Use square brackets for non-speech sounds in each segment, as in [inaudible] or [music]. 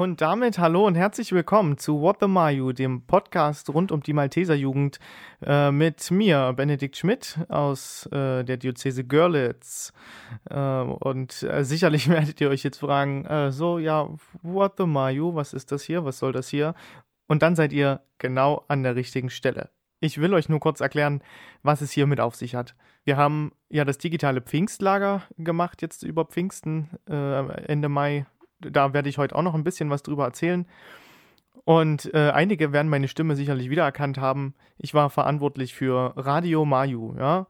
Und damit hallo und herzlich willkommen zu What the Mayu, dem Podcast rund um die Malteser Jugend äh, mit mir, Benedikt Schmidt aus äh, der Diözese Görlitz. Äh, und äh, sicherlich [laughs] werdet ihr euch jetzt fragen, äh, so, ja, What the Mayu, was ist das hier, was soll das hier? Und dann seid ihr genau an der richtigen Stelle. Ich will euch nur kurz erklären, was es hier mit auf sich hat. Wir haben ja das digitale Pfingstlager gemacht, jetzt über Pfingsten, äh, Ende Mai da werde ich heute auch noch ein bisschen was drüber erzählen. Und äh, einige werden meine Stimme sicherlich wiedererkannt haben. Ich war verantwortlich für Radio Mayu. Ja?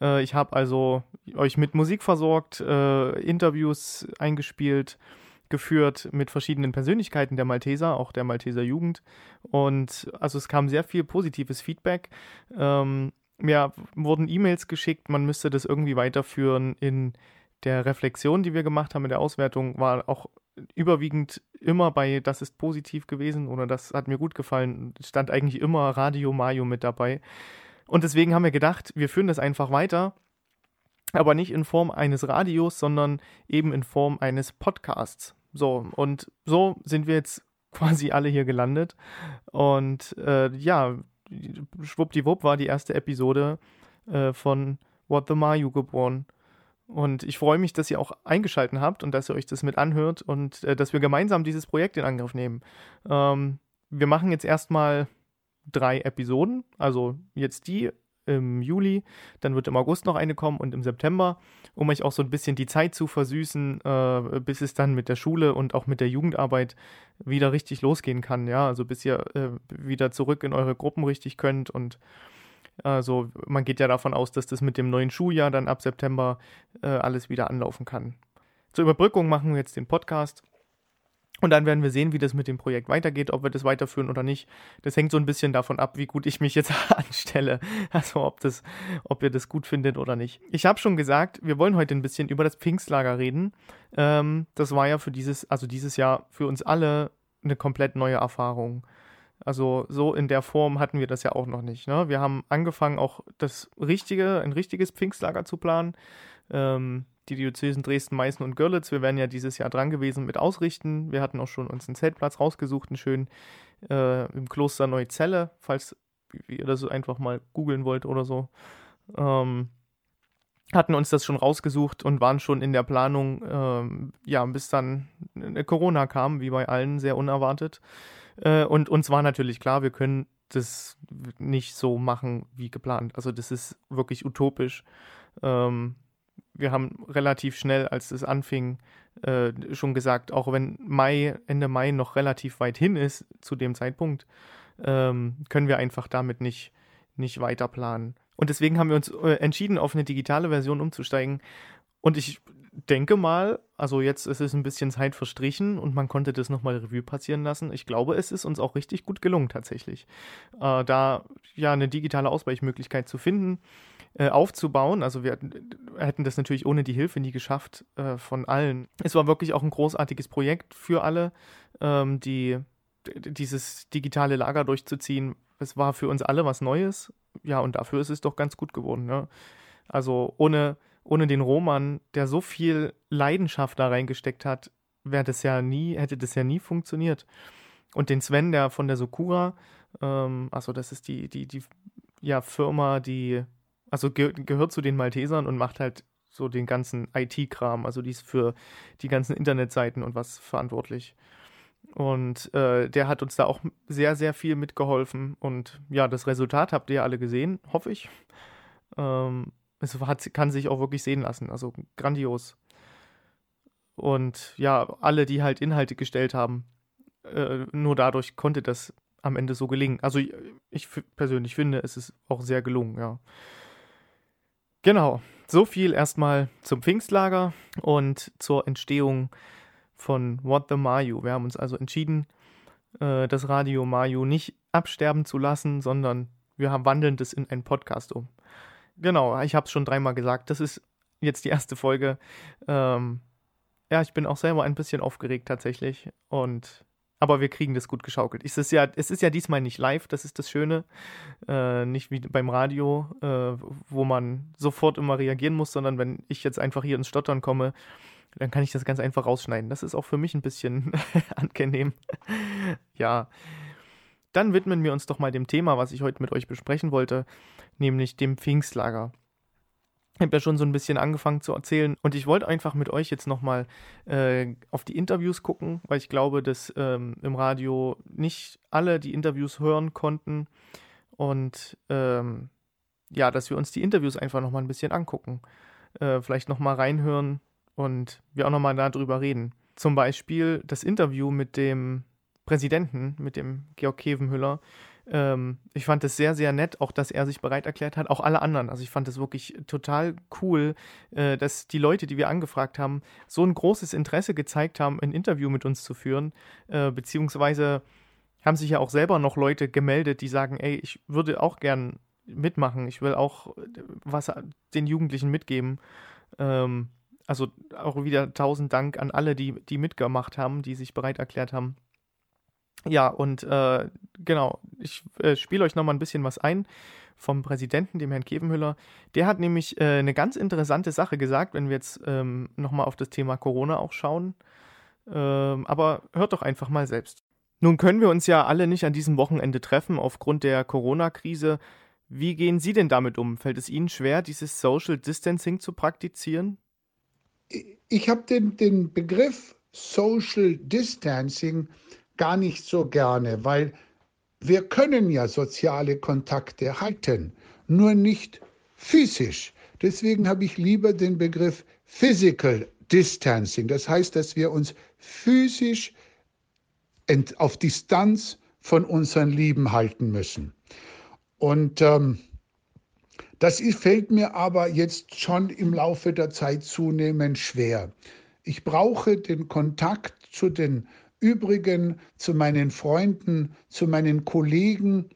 Äh, ich habe also euch mit Musik versorgt, äh, Interviews eingespielt, geführt mit verschiedenen Persönlichkeiten der Malteser, auch der Malteser Jugend. Und also es kam sehr viel positives Feedback. Ähm, mir wurden E-Mails geschickt, man müsste das irgendwie weiterführen in der Reflexion, die wir gemacht haben in der Auswertung, war auch überwiegend immer bei das ist positiv gewesen oder das hat mir gut gefallen, stand eigentlich immer Radio Mayo mit dabei. Und deswegen haben wir gedacht, wir führen das einfach weiter, aber nicht in Form eines Radios, sondern eben in Form eines Podcasts. So, und so sind wir jetzt [laughs] quasi alle hier gelandet. Und äh, ja, schwuppdiwupp war die erste Episode äh, von What the Mayu geboren. Und ich freue mich, dass ihr auch eingeschaltet habt und dass ihr euch das mit anhört und äh, dass wir gemeinsam dieses Projekt in Angriff nehmen. Ähm, wir machen jetzt erstmal drei Episoden, also jetzt die im Juli, dann wird im August noch eine kommen und im September, um euch auch so ein bisschen die Zeit zu versüßen, äh, bis es dann mit der Schule und auch mit der Jugendarbeit wieder richtig losgehen kann, ja, also bis ihr äh, wieder zurück in eure Gruppen richtig könnt und also man geht ja davon aus, dass das mit dem neuen Schuljahr dann ab September äh, alles wieder anlaufen kann. Zur Überbrückung machen wir jetzt den Podcast. Und dann werden wir sehen, wie das mit dem Projekt weitergeht, ob wir das weiterführen oder nicht. Das hängt so ein bisschen davon ab, wie gut ich mich jetzt [laughs] anstelle. Also ob, das, ob ihr das gut findet oder nicht. Ich habe schon gesagt, wir wollen heute ein bisschen über das Pfingstlager reden. Ähm, das war ja für dieses, also dieses Jahr für uns alle eine komplett neue Erfahrung. Also so in der Form hatten wir das ja auch noch nicht. Ne? Wir haben angefangen, auch das richtige, ein richtiges Pfingstlager zu planen. Ähm, die Diözesen Dresden, Meißen und Görlitz, wir wären ja dieses Jahr dran gewesen mit Ausrichten. Wir hatten auch schon uns einen Zeltplatz rausgesucht, einen schönen äh, im Kloster Neuzelle, falls ihr das einfach mal googeln wollt oder so. Ähm, hatten uns das schon rausgesucht und waren schon in der Planung, ähm, ja, bis dann Corona kam, wie bei allen, sehr unerwartet. Äh, und uns war natürlich klar, wir können das nicht so machen wie geplant. Also das ist wirklich utopisch. Ähm, wir haben relativ schnell, als es anfing, äh, schon gesagt, auch wenn Mai, Ende Mai noch relativ weit hin ist zu dem Zeitpunkt, ähm, können wir einfach damit nicht, nicht weiter planen. Und deswegen haben wir uns äh, entschieden, auf eine digitale Version umzusteigen. Und ich denke mal, also jetzt ist es ein bisschen Zeit verstrichen und man konnte das nochmal Revue passieren lassen. Ich glaube, es ist uns auch richtig gut gelungen tatsächlich. Äh, da ja eine digitale Ausweichmöglichkeit zu finden, äh, aufzubauen. Also wir hätten das natürlich ohne die Hilfe nie geschafft äh, von allen. Es war wirklich auch ein großartiges Projekt für alle, ähm, die dieses digitale Lager durchzuziehen. Es war für uns alle was Neues. Ja, und dafür ist es doch ganz gut geworden. Ne? Also ohne ohne den Roman, der so viel Leidenschaft da reingesteckt hat, wäre das ja nie, hätte das ja nie funktioniert. Und den Sven, der von der Sokura, ähm, also das ist die, die, die ja, Firma, die, also ge gehört zu den Maltesern und macht halt so den ganzen IT-Kram, also die ist für die ganzen Internetseiten und was verantwortlich. Und äh, der hat uns da auch sehr, sehr viel mitgeholfen. Und ja, das Resultat habt ihr alle gesehen, hoffe ich. Ähm, es hat, kann sich auch wirklich sehen lassen. Also grandios. Und ja, alle, die halt Inhalte gestellt haben, äh, nur dadurch konnte das am Ende so gelingen. Also ich, ich persönlich finde, es ist auch sehr gelungen, ja. Genau, so viel erstmal zum Pfingstlager und zur Entstehung von What the Mayu. Wir haben uns also entschieden, äh, das Radio Mayu nicht absterben zu lassen, sondern wir haben wandeln das in einen Podcast um. Genau, ich habe es schon dreimal gesagt. Das ist jetzt die erste Folge. Ähm, ja, ich bin auch selber ein bisschen aufgeregt tatsächlich. Und aber wir kriegen das gut geschaukelt. Es ist ja, es ist ja diesmal nicht live, das ist das Schöne. Äh, nicht wie beim Radio, äh, wo man sofort immer reagieren muss, sondern wenn ich jetzt einfach hier ins Stottern komme, Dann kann ich das ganz einfach rausschneiden. Das ist auch für mich ein bisschen [laughs] angenehm. ja. Dann widmen wir uns doch mal dem Thema, was ich heute mit euch besprechen wollte, nämlich dem Pfingstlager. Ich habe ja schon so ein bisschen angefangen zu erzählen und ich wollte einfach mit euch jetzt nochmal äh, auf die Interviews gucken, weil ich glaube, dass ähm, im Radio nicht alle die Interviews hören konnten und ähm, ja, dass wir uns die Interviews einfach nochmal ein bisschen angucken, äh, vielleicht nochmal reinhören und wir auch nochmal darüber reden. Zum Beispiel das Interview mit dem Präsidenten, mit dem Georg Kevenhüller, ähm, ich fand es sehr, sehr nett, auch dass er sich bereit erklärt hat, auch alle anderen. Also ich fand es wirklich total cool, äh, dass die Leute, die wir angefragt haben, so ein großes Interesse gezeigt haben, ein Interview mit uns zu führen, äh, beziehungsweise haben sich ja auch selber noch Leute gemeldet, die sagen, ey, ich würde auch gern mitmachen, ich will auch äh, was den Jugendlichen mitgeben. Ähm, also auch wieder tausend Dank an alle, die, die mitgemacht haben, die sich bereit erklärt haben. Ja, und äh, genau, ich äh, spiele euch nochmal ein bisschen was ein vom Präsidenten, dem Herrn Kevenhüller. Der hat nämlich äh, eine ganz interessante Sache gesagt, wenn wir jetzt ähm, nochmal auf das Thema Corona auch schauen. Ähm, aber hört doch einfach mal selbst. Nun können wir uns ja alle nicht an diesem Wochenende treffen aufgrund der Corona-Krise. Wie gehen Sie denn damit um? Fällt es Ihnen schwer, dieses Social Distancing zu praktizieren? Ich habe den, den Begriff Social Distancing gar nicht so gerne, weil wir können ja soziale Kontakte halten, nur nicht physisch. Deswegen habe ich lieber den Begriff Physical Distancing. Das heißt, dass wir uns physisch auf Distanz von unseren Lieben halten müssen. Und ähm, das fällt mir aber jetzt schon im Laufe der Zeit zunehmend schwer. Ich brauche den Kontakt zu den übrigen, zu meinen Freunden, zu meinen Kollegen.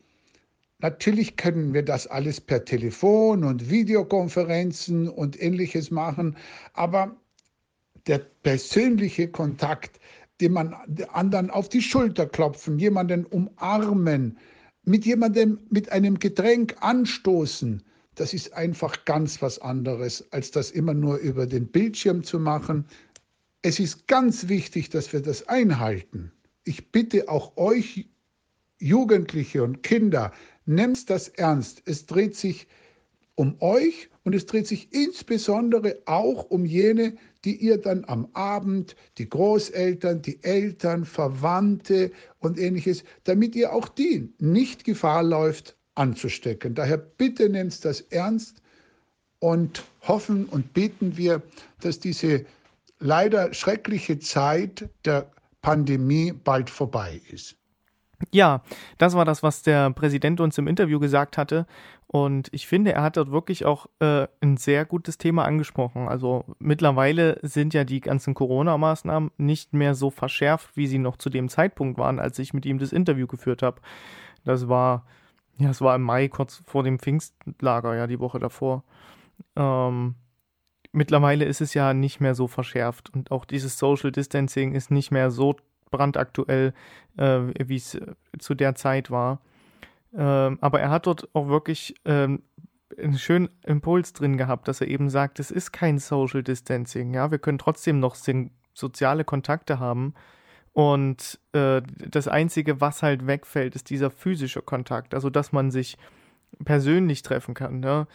Natürlich können wir das alles per Telefon und Videokonferenzen und ähnliches machen, aber der persönliche Kontakt, den man anderen auf die Schulter klopfen, jemanden umarmen, mit jemandem mit einem Getränk anstoßen, das ist einfach ganz was anderes, als das immer nur über den Bildschirm zu machen. Es ist ganz wichtig, dass wir das einhalten. Ich bitte auch euch, Jugendliche und Kinder, nehmt das ernst. Es dreht sich um euch und es dreht sich insbesondere auch um jene, die ihr dann am Abend, die Großeltern, die Eltern, Verwandte und ähnliches, damit ihr auch die nicht Gefahr läuft, anzustecken. Daher bitte nehmt das ernst und hoffen und beten wir, dass diese leider schreckliche Zeit der Pandemie bald vorbei ist. Ja, das war das, was der Präsident uns im Interview gesagt hatte. Und ich finde, er hat dort wirklich auch äh, ein sehr gutes Thema angesprochen. Also mittlerweile sind ja die ganzen Corona-Maßnahmen nicht mehr so verschärft, wie sie noch zu dem Zeitpunkt waren, als ich mit ihm das Interview geführt habe. Das war, ja, es war im Mai, kurz vor dem Pfingstlager, ja, die Woche davor. Ähm, mittlerweile ist es ja nicht mehr so verschärft und auch dieses Social Distancing ist nicht mehr so brandaktuell, äh, wie es äh, zu der Zeit war. Ähm, aber er hat dort auch wirklich ähm, einen schönen Impuls drin gehabt, dass er eben sagt, es ist kein Social Distancing. Ja, wir können trotzdem noch soziale Kontakte haben. Und äh, das Einzige, was halt wegfällt, ist dieser physische Kontakt. Also, dass man sich persönlich treffen kann. Ne?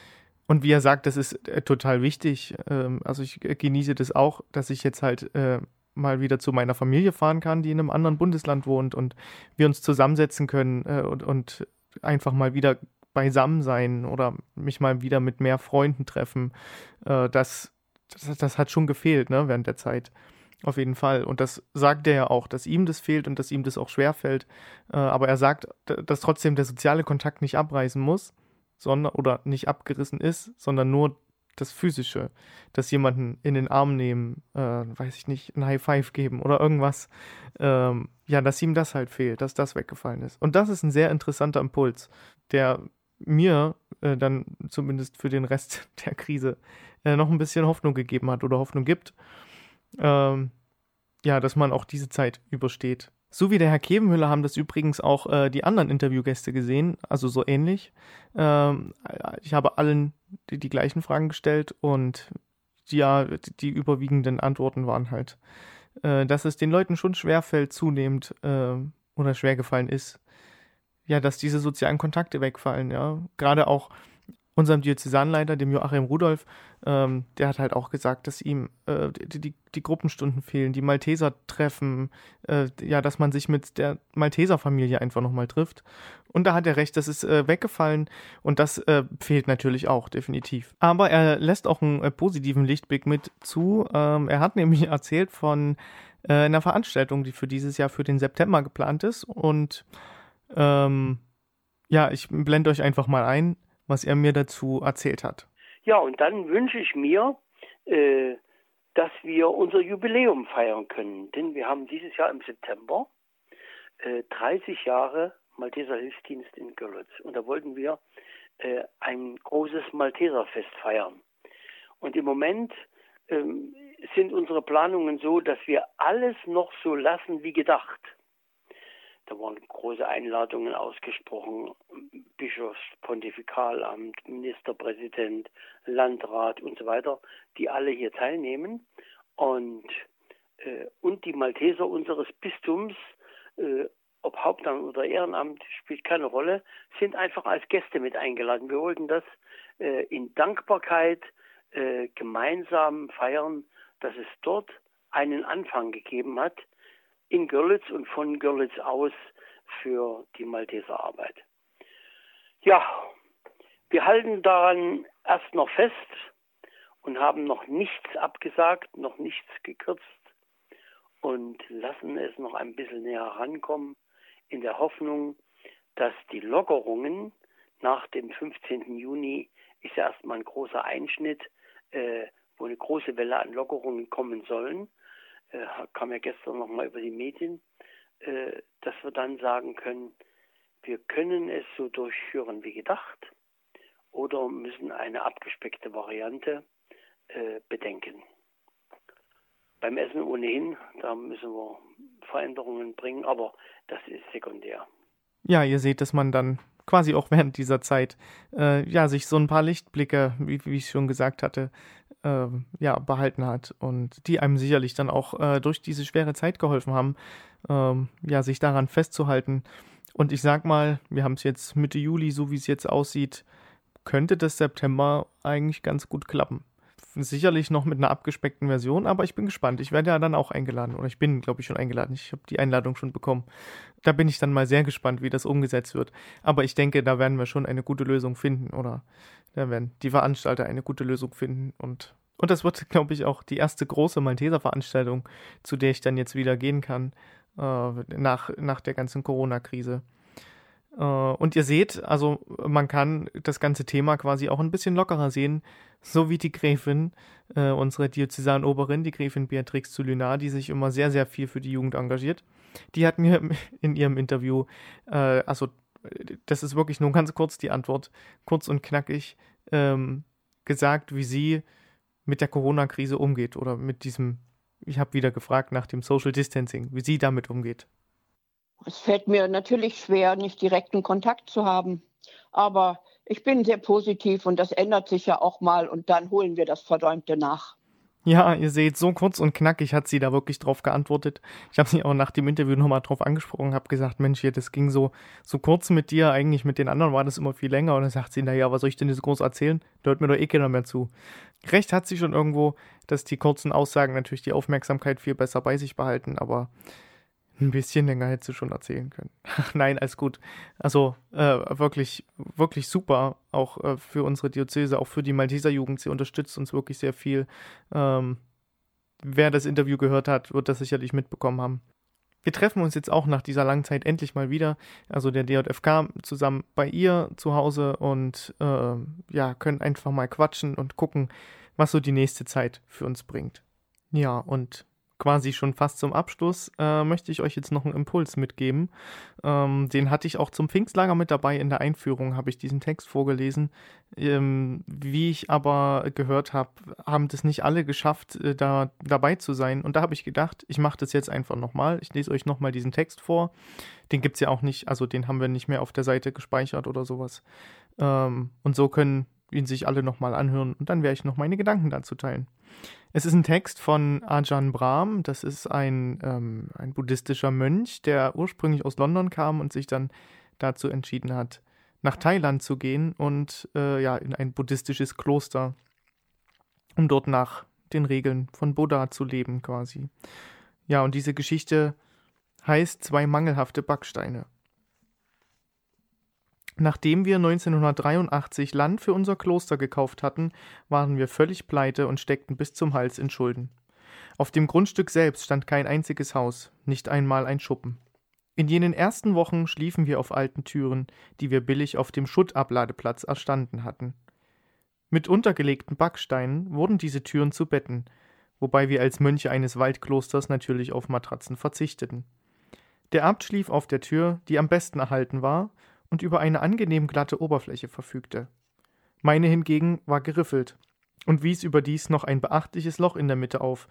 Und wie er sagt, das ist äh, total wichtig. Ähm, also ich genieße das auch, dass ich jetzt halt äh, mal wieder zu meiner Familie fahren kann, die in einem anderen Bundesland wohnt und wir uns zusammensetzen können äh, und, und einfach mal wieder beisammen sein oder mich mal wieder mit mehr Freunden treffen. Äh, das, das, das, hat schon gefehlt, ne, während der Zeit. Auf jeden Fall. Und das sagt er ja auch, dass ihm das fehlt und dass ihm das auch schwerfällt. Äh, aber er sagt, dass trotzdem der soziale Kontakt nicht abreißen muss sondern oder nicht abgerissen ist, sondern nur das Physische, dass jemanden in den Arm nehmen, äh, weiß ich nicht, ein High Five geben oder irgendwas, ähm, ja, dass ihm das halt fehlt, dass das weggefallen ist. Und das ist ein sehr interessanter Impuls, der mir äh, dann zumindest für den Rest [laughs] der Krise äh, noch ein bisschen Hoffnung gegeben hat oder Hoffnung gibt, ähm, ja, dass man auch diese Zeit übersteht so wie der Herr Kevenmüller haben das übrigens auch äh, die anderen Interviewgäste gesehen, also so ähnlich. Ähm, ich habe allen die, die, gleichen Fragen gestellt und ja, die überwiegenden Antworten waren halt, äh, dass es den Leuten schon schwerfällt, zunehmend äh, oder schwer gefallen ist, ja, dass diese sozialen Kontakte wegfallen, ja. Gerade auch unserem Diözesanleiter, dem Joachim Rudolf, ähm, der hat halt auch gesagt, dass ihm äh, die, die, die, Gruppenstunden fehlen, die Malteser-Treffen, äh, ja, dass man sich mit der Malteser-Familie einfach nochmal trifft. Und da hat er recht, das ist äh, weggefallen und das äh, fehlt natürlich auch, definitiv. Aber er lässt auch einen äh, positiven Lichtblick mit zu. Ähm, er hat nämlich [laughs] erzählt von äh, einer Veranstaltung, die für dieses Jahr für den September geplant ist. Und ähm, ja, ich blende euch einfach mal ein was er mir dazu erzählt hat. Ja, und dann wünsche ich mir, äh, dass wir unser Jubiläum feiern können. Denn wir haben dieses Jahr im September äh, 30 Jahre Malteser Hilfsdienst in Görlitz. Und da wollten wir äh, ein großes Malteserfest feiern. Und im Moment ähm, sind unsere Planungen so, dass wir alles noch so lassen wie gedacht. Da waren große Einladungen ausgesprochen, Bischofspontifikalamt, Ministerpräsident, Landrat und so weiter, die alle hier teilnehmen. Und, äh, und die Malteser unseres Bistums, äh, ob Hauptamt oder Ehrenamt, spielt keine Rolle, sind einfach als Gäste mit eingeladen. Wir wollten das äh, in Dankbarkeit äh, gemeinsam feiern, dass es dort einen Anfang gegeben hat, in Görlitz und von Görlitz aus für die Malteser Arbeit. Ja, wir halten daran erst noch fest und haben noch nichts abgesagt, noch nichts gekürzt und lassen es noch ein bisschen näher rankommen in der Hoffnung, dass die Lockerungen nach dem 15. Juni ist ja erstmal ein großer Einschnitt, äh, wo eine große Welle an Lockerungen kommen sollen äh, kam ja gestern nochmal über die Medien, äh, dass wir dann sagen können, wir können es so durchführen wie gedacht oder müssen eine abgespeckte Variante äh, bedenken. Beim Essen ohnehin, da müssen wir Veränderungen bringen, aber das ist sekundär. Ja, ihr seht, dass man dann quasi auch während dieser Zeit äh, ja sich so ein paar Lichtblicke, wie, wie ich schon gesagt hatte, äh, ja, behalten hat und die einem sicherlich dann auch äh, durch diese schwere Zeit geholfen haben, ähm, ja, sich daran festzuhalten. Und ich sag mal, wir haben es jetzt Mitte Juli, so wie es jetzt aussieht, könnte das September eigentlich ganz gut klappen sicherlich noch mit einer abgespeckten Version, aber ich bin gespannt. Ich werde ja dann auch eingeladen oder ich bin, glaube ich, schon eingeladen. Ich habe die Einladung schon bekommen. Da bin ich dann mal sehr gespannt, wie das umgesetzt wird. Aber ich denke, da werden wir schon eine gute Lösung finden oder da werden die Veranstalter eine gute Lösung finden und und das wird, glaube ich, auch die erste große Malteser-Veranstaltung, zu der ich dann jetzt wieder gehen kann, äh, nach, nach der ganzen Corona-Krise. Äh, und ihr seht, also man kann das ganze Thema quasi auch ein bisschen lockerer sehen, so wie die Gräfin, äh, unsere Diözesanoberin, die Gräfin Beatrix zu Lunar, die sich immer sehr, sehr viel für die Jugend engagiert. Die hat mir [laughs] in ihrem Interview, äh, also das ist wirklich nur ganz kurz die Antwort, kurz und knackig, ähm, gesagt, wie sie mit der Corona-Krise umgeht oder mit diesem, ich habe wieder gefragt nach dem Social Distancing, wie sie damit umgeht. Es fällt mir natürlich schwer, nicht direkten Kontakt zu haben. Aber ich bin sehr positiv und das ändert sich ja auch mal und dann holen wir das Versäumte nach. Ja, ihr seht, so kurz und knackig hat sie da wirklich drauf geantwortet. Ich habe sie auch nach dem Interview nochmal drauf angesprochen, habe gesagt, Mensch, hier, das ging so, so kurz mit dir, eigentlich mit den anderen war das immer viel länger. Und dann sagt sie, naja, was soll ich denn jetzt groß erzählen? Da hört mir doch eh keiner mehr zu. Recht hat sie schon irgendwo, dass die kurzen Aussagen natürlich die Aufmerksamkeit viel besser bei sich behalten, aber ein bisschen länger hättest du schon erzählen können. [laughs] Nein, alles gut. Also äh, wirklich, wirklich super, auch äh, für unsere Diözese, auch für die Malteser Jugend. Sie unterstützt uns wirklich sehr viel. Ähm, wer das Interview gehört hat, wird das sicherlich mitbekommen haben. Wir treffen uns jetzt auch nach dieser langen Zeit endlich mal wieder, also der DJFK zusammen bei ihr zu Hause und äh, ja, können einfach mal quatschen und gucken, was so die nächste Zeit für uns bringt. Ja, und quasi schon fast zum Abschluss, äh, möchte ich euch jetzt noch einen Impuls mitgeben. Ähm, den hatte ich auch zum Pfingstlager mit dabei. In der Einführung habe ich diesen Text vorgelesen. Ähm, wie ich aber gehört habe, haben das nicht alle geschafft, äh, da dabei zu sein. Und da habe ich gedacht, ich mache das jetzt einfach nochmal. Ich lese euch nochmal diesen Text vor. Den gibt es ja auch nicht, also den haben wir nicht mehr auf der Seite gespeichert oder sowas. Ähm, und so können ihn sich alle nochmal anhören und dann werde ich noch meine Gedanken dazu teilen. Es ist ein Text von Ajahn Brahm, das ist ein, ähm, ein buddhistischer Mönch, der ursprünglich aus London kam und sich dann dazu entschieden hat, nach Thailand zu gehen und äh, ja, in ein buddhistisches Kloster, um dort nach den Regeln von Buddha zu leben quasi. Ja, und diese Geschichte heißt Zwei mangelhafte Backsteine. Nachdem wir 1983 Land für unser Kloster gekauft hatten, waren wir völlig pleite und steckten bis zum Hals in Schulden. Auf dem Grundstück selbst stand kein einziges Haus, nicht einmal ein Schuppen. In jenen ersten Wochen schliefen wir auf alten Türen, die wir billig auf dem Schuttabladeplatz erstanden hatten. Mit untergelegten Backsteinen wurden diese Türen zu Betten, wobei wir als Mönche eines Waldklosters natürlich auf Matratzen verzichteten. Der Abt schlief auf der Tür, die am besten erhalten war und über eine angenehm glatte Oberfläche verfügte. Meine hingegen war geriffelt und wies überdies noch ein beachtliches Loch in der Mitte auf,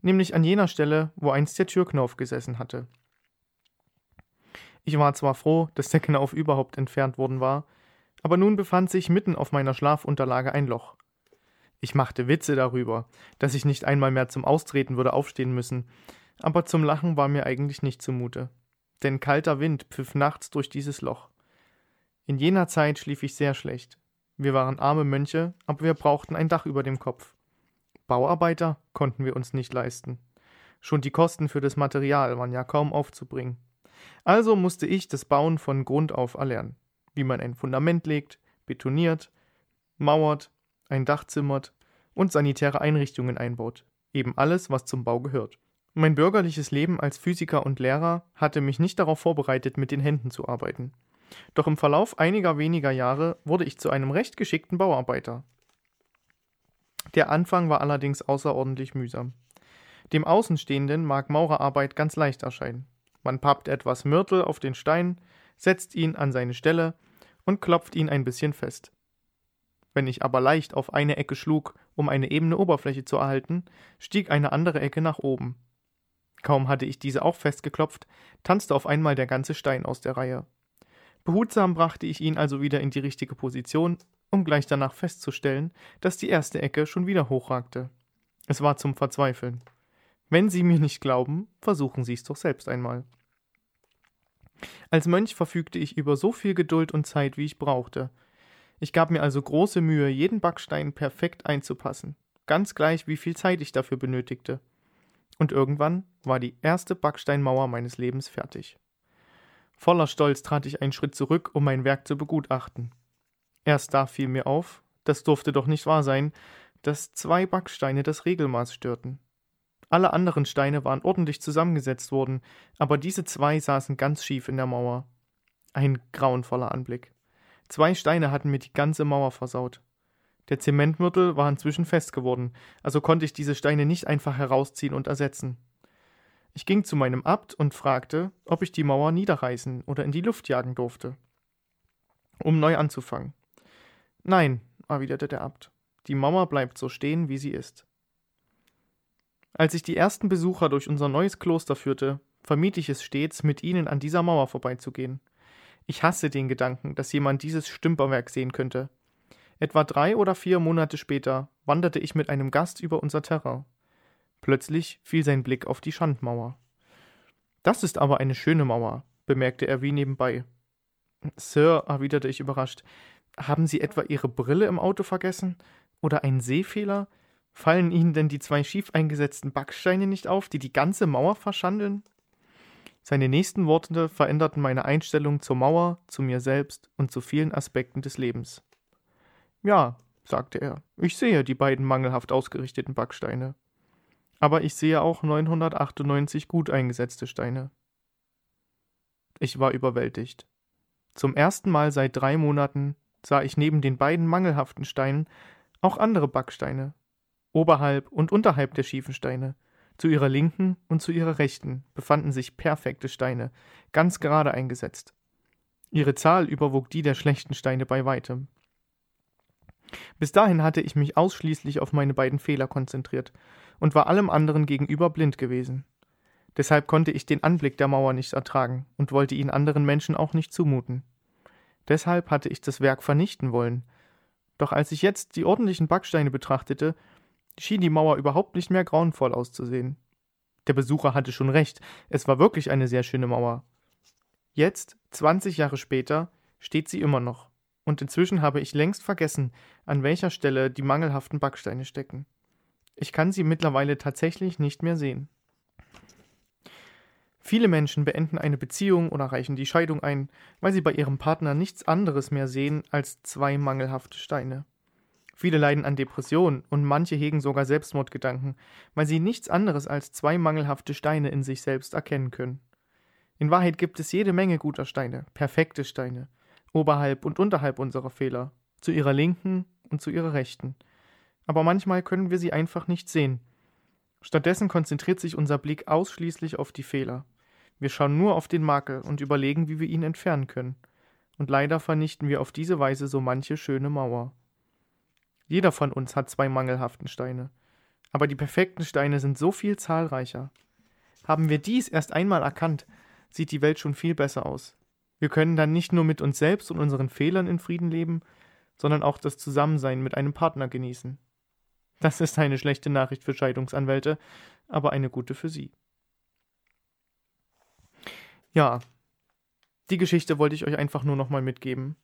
nämlich an jener Stelle, wo einst der Türknauf gesessen hatte. Ich war zwar froh, dass der Knauf überhaupt entfernt worden war, aber nun befand sich mitten auf meiner Schlafunterlage ein Loch. Ich machte Witze darüber, dass ich nicht einmal mehr zum Austreten würde aufstehen müssen, aber zum Lachen war mir eigentlich nicht zumute, denn kalter Wind pfiff nachts durch dieses Loch. In jener Zeit schlief ich sehr schlecht. Wir waren arme Mönche, aber wir brauchten ein Dach über dem Kopf. Bauarbeiter konnten wir uns nicht leisten. Schon die Kosten für das Material waren ja kaum aufzubringen. Also musste ich das Bauen von Grund auf erlernen, wie man ein Fundament legt, betoniert, mauert, ein Dach zimmert und sanitäre Einrichtungen einbaut. Eben alles, was zum Bau gehört. Mein bürgerliches Leben als Physiker und Lehrer hatte mich nicht darauf vorbereitet, mit den Händen zu arbeiten. Doch im Verlauf einiger weniger Jahre wurde ich zu einem recht geschickten Bauarbeiter. Der Anfang war allerdings außerordentlich mühsam. Dem Außenstehenden mag Maurerarbeit ganz leicht erscheinen. Man pappt etwas Mörtel auf den Stein, setzt ihn an seine Stelle und klopft ihn ein bisschen fest. Wenn ich aber leicht auf eine Ecke schlug, um eine ebene Oberfläche zu erhalten, stieg eine andere Ecke nach oben. Kaum hatte ich diese auch festgeklopft, tanzte auf einmal der ganze Stein aus der Reihe. Behutsam brachte ich ihn also wieder in die richtige Position, um gleich danach festzustellen, dass die erste Ecke schon wieder hochragte. Es war zum Verzweifeln. Wenn Sie mir nicht glauben, versuchen Sie es doch selbst einmal. Als Mönch verfügte ich über so viel Geduld und Zeit, wie ich brauchte. Ich gab mir also große Mühe, jeden Backstein perfekt einzupassen, ganz gleich, wie viel Zeit ich dafür benötigte. Und irgendwann war die erste Backsteinmauer meines Lebens fertig. Voller Stolz trat ich einen Schritt zurück, um mein Werk zu begutachten. Erst da fiel mir auf, das durfte doch nicht wahr sein, dass zwei Backsteine das Regelmaß störten. Alle anderen Steine waren ordentlich zusammengesetzt worden, aber diese zwei saßen ganz schief in der Mauer. Ein grauenvoller Anblick. Zwei Steine hatten mir die ganze Mauer versaut. Der Zementmürtel war inzwischen fest geworden, also konnte ich diese Steine nicht einfach herausziehen und ersetzen. Ich ging zu meinem Abt und fragte, ob ich die Mauer niederreißen oder in die Luft jagen durfte, um neu anzufangen. Nein, erwiderte der Abt, die Mauer bleibt so stehen, wie sie ist. Als ich die ersten Besucher durch unser neues Kloster führte, vermied ich es stets, mit ihnen an dieser Mauer vorbeizugehen. Ich hasse den Gedanken, dass jemand dieses Stümperwerk sehen könnte. Etwa drei oder vier Monate später wanderte ich mit einem Gast über unser Terrain. Plötzlich fiel sein Blick auf die Schandmauer. Das ist aber eine schöne Mauer, bemerkte er wie nebenbei. Sir, erwiderte ich überrascht, haben Sie etwa Ihre Brille im Auto vergessen? Oder einen Sehfehler? Fallen Ihnen denn die zwei schief eingesetzten Backsteine nicht auf, die die ganze Mauer verschandeln? Seine nächsten Worte veränderten meine Einstellung zur Mauer, zu mir selbst und zu vielen Aspekten des Lebens. Ja, sagte er, ich sehe die beiden mangelhaft ausgerichteten Backsteine. Aber ich sehe auch 998 gut eingesetzte Steine. Ich war überwältigt. Zum ersten Mal seit drei Monaten sah ich neben den beiden mangelhaften Steinen auch andere Backsteine, oberhalb und unterhalb der schiefen Steine. Zu ihrer linken und zu ihrer rechten befanden sich perfekte Steine, ganz gerade eingesetzt. Ihre Zahl überwog die der schlechten Steine bei weitem. Bis dahin hatte ich mich ausschließlich auf meine beiden Fehler konzentriert und war allem anderen gegenüber blind gewesen. Deshalb konnte ich den Anblick der Mauer nicht ertragen und wollte ihn anderen Menschen auch nicht zumuten. Deshalb hatte ich das Werk vernichten wollen. Doch als ich jetzt die ordentlichen Backsteine betrachtete, schien die Mauer überhaupt nicht mehr grauenvoll auszusehen. Der Besucher hatte schon recht, es war wirklich eine sehr schöne Mauer. Jetzt, 20 Jahre später, steht sie immer noch. Und inzwischen habe ich längst vergessen, an welcher Stelle die mangelhaften Backsteine stecken. Ich kann sie mittlerweile tatsächlich nicht mehr sehen. Viele Menschen beenden eine Beziehung oder reichen die Scheidung ein, weil sie bei ihrem Partner nichts anderes mehr sehen als zwei mangelhafte Steine. Viele leiden an Depressionen und manche hegen sogar Selbstmordgedanken, weil sie nichts anderes als zwei mangelhafte Steine in sich selbst erkennen können. In Wahrheit gibt es jede Menge guter Steine, perfekte Steine, oberhalb und unterhalb unserer Fehler, zu ihrer linken und zu ihrer rechten. Aber manchmal können wir sie einfach nicht sehen. Stattdessen konzentriert sich unser Blick ausschließlich auf die Fehler. Wir schauen nur auf den Makel und überlegen, wie wir ihn entfernen können. Und leider vernichten wir auf diese Weise so manche schöne Mauer. Jeder von uns hat zwei mangelhaften Steine. Aber die perfekten Steine sind so viel zahlreicher. Haben wir dies erst einmal erkannt, sieht die Welt schon viel besser aus. Wir können dann nicht nur mit uns selbst und unseren Fehlern in Frieden leben, sondern auch das Zusammensein mit einem Partner genießen. Das ist eine schlechte Nachricht für Scheidungsanwälte, aber eine gute für Sie. Ja, die Geschichte wollte ich euch einfach nur nochmal mitgeben.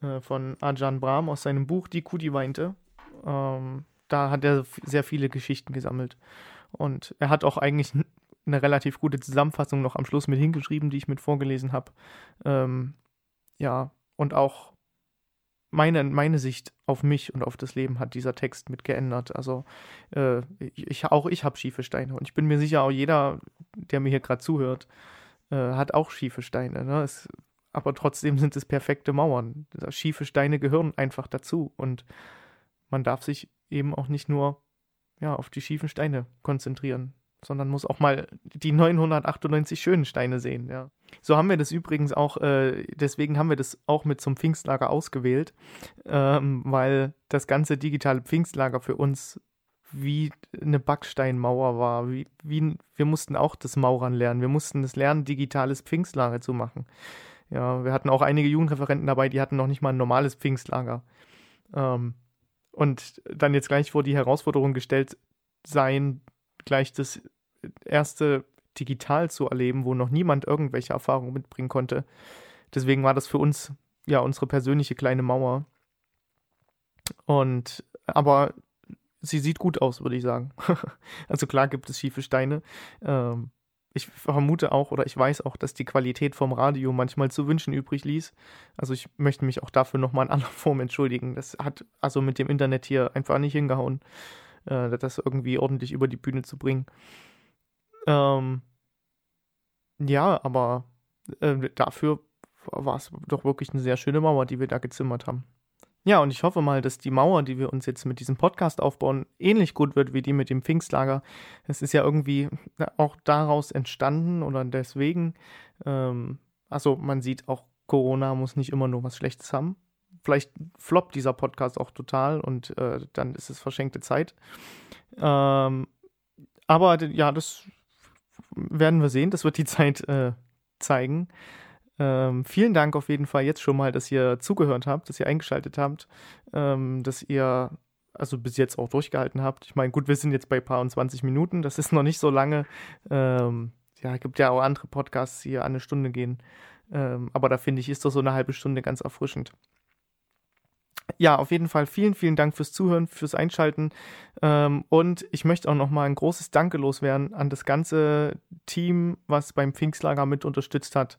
Äh, von Ajahn Brahm aus seinem Buch Die Kuh, die weinte. Ähm, da hat er sehr viele Geschichten gesammelt. Und er hat auch eigentlich eine relativ gute Zusammenfassung noch am Schluss mit hingeschrieben, die ich mit vorgelesen habe. Ähm, ja, und auch meine, meine Sicht auf mich und auf das Leben hat dieser Text mit geändert. Also äh, ich, auch ich habe schiefe Steine und ich bin mir sicher, auch jeder, der mir hier gerade zuhört, äh, hat auch schiefe Steine. Ne? Es, aber trotzdem sind es perfekte Mauern. Schiefe Steine gehören einfach dazu. Und man darf sich eben auch nicht nur ja, auf die schiefen Steine konzentrieren, sondern muss auch mal die 998 schönen Steine sehen. Ja. So haben wir das übrigens auch, äh, deswegen haben wir das auch mit zum Pfingstlager ausgewählt, ähm, weil das ganze digitale Pfingstlager für uns wie eine Backsteinmauer war. Wie, wie, wir mussten auch das Maurern lernen. Wir mussten das lernen, digitales Pfingstlager zu machen. Ja, wir hatten auch einige Jugendreferenten dabei, die hatten noch nicht mal ein normales Pfingstlager. Ähm, und dann jetzt gleich vor die Herausforderung gestellt sein, gleich das erste digital zu erleben, wo noch niemand irgendwelche Erfahrungen mitbringen konnte. Deswegen war das für uns ja unsere persönliche kleine Mauer. Und aber sie sieht gut aus, würde ich sagen. [laughs] also klar gibt es schiefe Steine. Ähm, ich vermute auch oder ich weiß auch, dass die Qualität vom Radio manchmal zu wünschen übrig ließ. Also ich möchte mich auch dafür nochmal in aller Form entschuldigen. Das hat also mit dem Internet hier einfach nicht hingehauen, äh, das irgendwie ordentlich über die Bühne zu bringen. Ähm, ja, aber äh, dafür war es doch wirklich eine sehr schöne Mauer, die wir da gezimmert haben. Ja, und ich hoffe mal, dass die Mauer, die wir uns jetzt mit diesem Podcast aufbauen, ähnlich gut wird wie die mit dem Pfingstlager. Es ist ja irgendwie auch daraus entstanden oder deswegen. Ähm, also man sieht auch, Corona muss nicht immer nur was Schlechtes haben. Vielleicht floppt dieser Podcast auch total und äh, dann ist es verschenkte Zeit. Ähm, aber ja, das werden wir sehen. Das wird die [laughs] Zeit äh, zeigen. Ähm, vielen Dank auf jeden Fall jetzt schon mal, dass ihr zugehört habt, dass ihr eingeschaltet habt, ähm, dass ihr also bis jetzt auch durchgehalten habt. Ich meine, gut, wir sind jetzt bei paar und 20 Minuten, das ist [laughs] noch nicht so lange. Ähm, ja, gibt ja auch andere Podcasts, die eine Stunde gehen. Ähm, aber da finde ich, ist doch so eine halbe Stunde ganz erfrischend ja, auf jeden Fall vielen, vielen Dank fürs Zuhören, fürs Einschalten. Ähm, und ich möchte auch nochmal ein großes Danke loswerden an das ganze Team, was beim Pfingstlager mit unterstützt hat.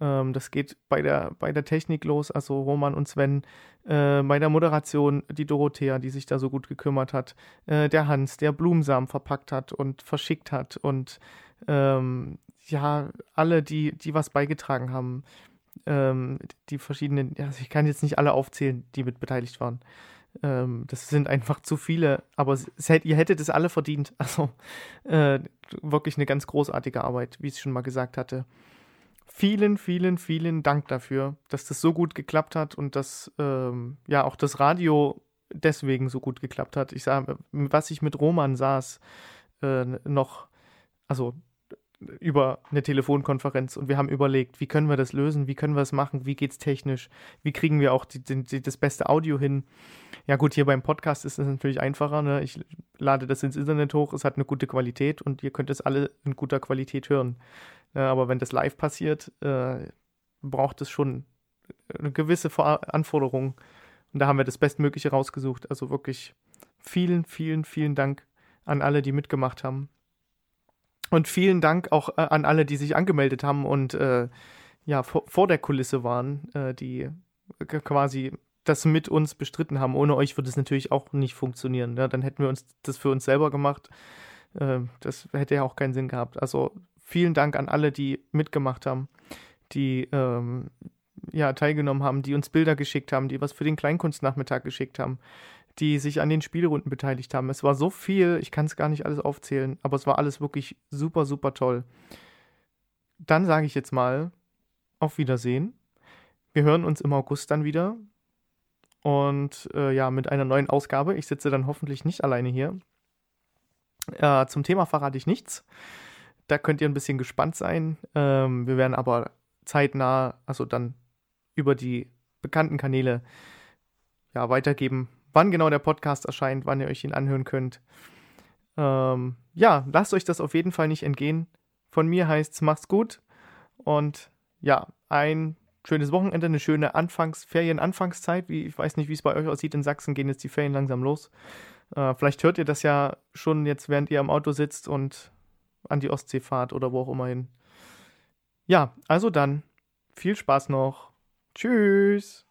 Ähm, das geht bei der, bei der Technik los, also Roman und Sven, äh, bei der Moderation die Dorothea, die sich da so gut gekümmert hat, äh, der Hans, der Blumensamen verpackt hat und verschickt hat und ähm, ja, alle, die, die was beigetragen haben ähm, die verschiedenen, ja, ich kann jetzt nicht alle aufzählen, die mit beteiligt waren. Ähm, das sind einfach zu viele, aber es, ihr hättet es alle verdient. [laughs] Also äh, wirklich eine ganz großartige Arbeit, wie ich schon mal gesagt hatte. Vielen, vielen, vielen Dank dafür, dass das so gut geklappt hat und dass ähm, ja auch das Radio deswegen so gut geklappt hat. Ich sage, was ich mit Roman saß, äh, noch, also über eine Telefonkonferenz und wir haben überlegt, wie können wir das lösen, wie können wir es machen, wie geht es technisch, wie kriegen wir auch die, die, das beste Audio hin. Ja gut, hier beim Podcast ist es natürlich einfacher. Ne? Ich lade das ins Internet hoch, es hat eine gute Qualität und ihr könnt es alle in guter Qualität hören. Ja, aber wenn das live passiert, äh, braucht es schon eine gewisse Anforderung. Und da haben wir das Bestmögliche rausgesucht. Also wirklich vielen, vielen, vielen Dank an alle, die mitgemacht haben. Und vielen Dank auch äh, an alle, die sich angemeldet haben und äh, ja, vor, vor, der Kulisse waren, äh, die quasi das mit uns bestritten haben. Ohne euch würde es natürlich auch nicht funktionieren. Ne? Dann hätten wir uns das für uns selber gemacht. Äh, das hätte ja auch keinen Sinn gehabt. Also vielen Dank an alle, die mitgemacht haben, die ähm, ja, teilgenommen haben, die uns Bilder geschickt haben, die was für den Kleinkunstnachmittag geschickt haben, die sich an den Spielrunden beteiligt haben. Es war so viel, ich kann es gar nicht alles aufzählen, aber es war alles wirklich super, super toll. Dann sage ich jetzt mal auf Wiedersehen. Wir hören uns im August dann wieder. Und äh, ja, mit einer neuen Ausgabe. Ich sitze dann hoffentlich nicht alleine hier. Äh, zum Thema verrate ich nichts. Da könnt ihr ein bisschen gespannt sein. Ähm, wir werden aber zeitnah, also dann über die bekannten Kanäle ja, weitergeben, wann genau der Podcast erscheint, wann ihr euch ihn anhören könnt. Ähm, ja, lasst euch das auf jeden Fall nicht entgehen. Von mir heißt es, macht's gut und ja, ein schönes Wochenende, eine schöne Anfangs Ferien-Anfangszeit. ich weiß nicht, wie es bei euch aussieht. In Sachsen gehen jetzt die Ferien langsam los. Äh, vielleicht hört ihr das ja schon jetzt, während ihr am Auto sitzt und an die Ostsee fahrt oder wo auch immer hin. Ja, also dann viel Spaß noch. Tschüss.